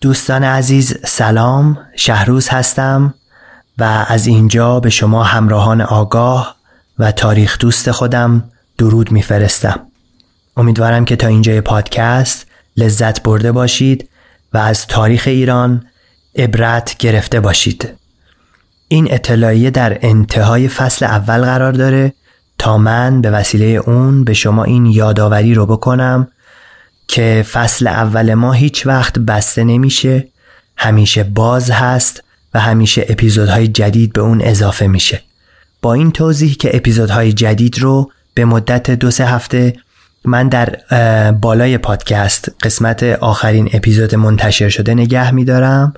دوستان عزیز سلام شهروز هستم و از اینجا به شما همراهان آگاه و تاریخ دوست خودم درود میفرستم. امیدوارم که تا اینجای پادکست لذت برده باشید و از تاریخ ایران عبرت گرفته باشید. این اطلاعیه در انتهای فصل اول قرار داره تا من به وسیله اون به شما این یادآوری رو بکنم که فصل اول ما هیچ وقت بسته نمیشه همیشه باز هست و همیشه اپیزودهای جدید به اون اضافه میشه. با این توضیح که اپیزودهای جدید رو به مدت دو سه هفته من در بالای پادکست قسمت آخرین اپیزود منتشر شده نگه میدارم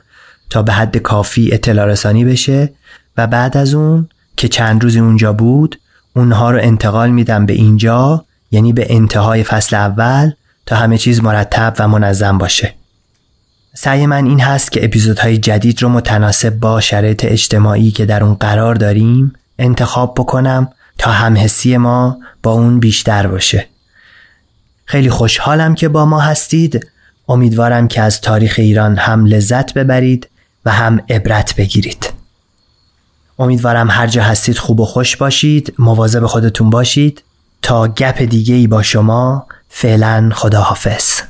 تا به حد کافی اطلاع رسانی بشه و بعد از اون که چند روزی اونجا بود اونها رو انتقال میدم به اینجا یعنی به انتهای فصل اول تا همه چیز مرتب و منظم باشه. سعی من این هست که اپیزودهای جدید رو متناسب با شرایط اجتماعی که در اون قرار داریم انتخاب بکنم تا همحسی ما با اون بیشتر باشه. خیلی خوشحالم که با ما هستید. امیدوارم که از تاریخ ایران هم لذت ببرید و هم عبرت بگیرید. امیدوارم هر جا هستید خوب و خوش باشید. مواظب خودتون باشید. تا گپ دیگه ای با شما فعلا خداحافظ.